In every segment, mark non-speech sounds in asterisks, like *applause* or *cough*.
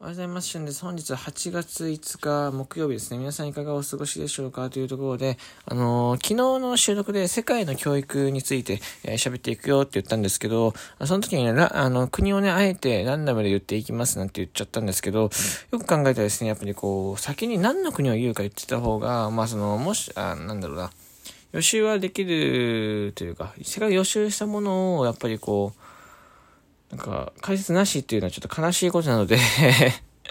おはようございます。しゅんです。本日は8月5日木曜日ですね。皆さんいかがお過ごしでしょうかというところで、あのー、昨日の収録で世界の教育について喋、えー、っていくよって言ったんですけど、その時にね、あの、国をね、あえてランダムで言っていきますなんて言っちゃったんですけど、よく考えたらですね、やっぱりこう、先に何の国を言うか言ってた方が、まあその、もし、あ、なんだろうな、予習はできるというか、世界予習したものを、やっぱりこう、なんか、解説なしっていうのはちょっと悲しいことなので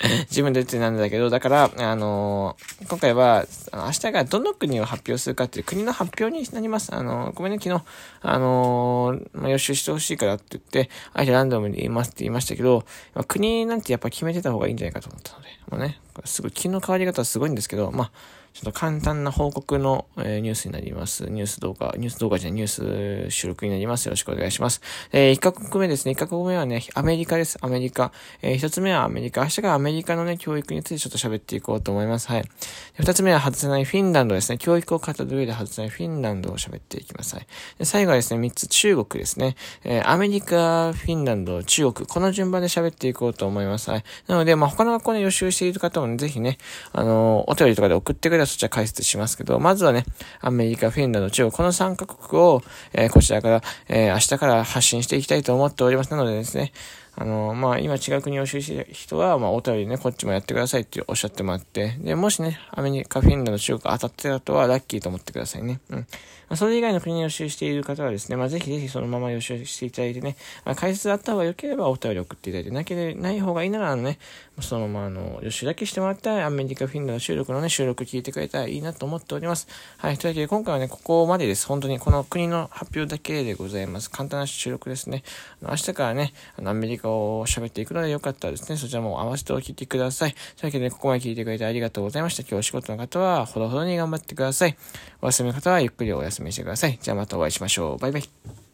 *laughs* 自分で言ってなんだけど、だから、あのー、今回は、明日がどの国を発表するかっていう国の発表になります。あのー、ごめんね、昨日、あのー、まあ、予習してほしいからって言って、あえてランダムに言いますって言いましたけど、ま、国なんてやっぱ決めてた方がいいんじゃないかと思ったので、まあね、すごい、気の変わり方はすごいんですけど、まあ、ちょっと簡単な報告の、えー、ニュースになります。ニュース動画、ニュース動画じゃニュース収録になります。よろしくお願いします。えー、1カ国目ですね。1カ国目はね、アメリカです。アメリカ。えー、1つ目はアメリカ。明日がアメリカのね、教育についてちょっと喋っていこうと思います。はい。2つ目は外せないフィンランドですね。教育を語る上で外せないフィンランドを喋っていきます。はい。で最後はですね、3つ中国ですね。えー、アメリカ、フィンランド、中国。この順番で喋っていこうと思います。はい。なので、まあ、他の学校で予習している方もね、ぜひね、あの、お便りとかで送ってくれたらそちら解説します。ますけど、まずはね、アメリカ、フィンランド、中国、この3カ国を、えー、こちらから、えー、明日から発信していきたいと思っております。なのでですね、あの、まあ、今違う国を収集してる人は、まあ、お便りね、こっちもやってくださいっておっしゃってもらって、で、もしね、アメリカ、フィンランド、中国当たってたとはラッキーと思ってくださいね。うん。まあ、それ以外の国に予習している方はですね、まあ、ぜひぜひそのまま予習していただいてね、まあ、解説あった方が良ければお便り送っていただいて、なければない方がいいなら、ね、そのままあの、予習だけしてもらったら、アメリカ、フィンランド収録のね、収録聞いてくれたらいいなと思っております。はい。というわけで、今回はね、ここまでです。本当に、この国の発表だけでございます。簡単な収録ですね。明日からね、あの、アメリカを喋っていくのでよかったらですね、そちらも合わせてお聞きください。というわけで、ここまで聞いてくれてありがとうございました。今日お仕事の方は、ほどほどに頑張ってください。お休みの方は、ゆっくりお休みしてください。じゃあまたお会いしましょう。バイバイ。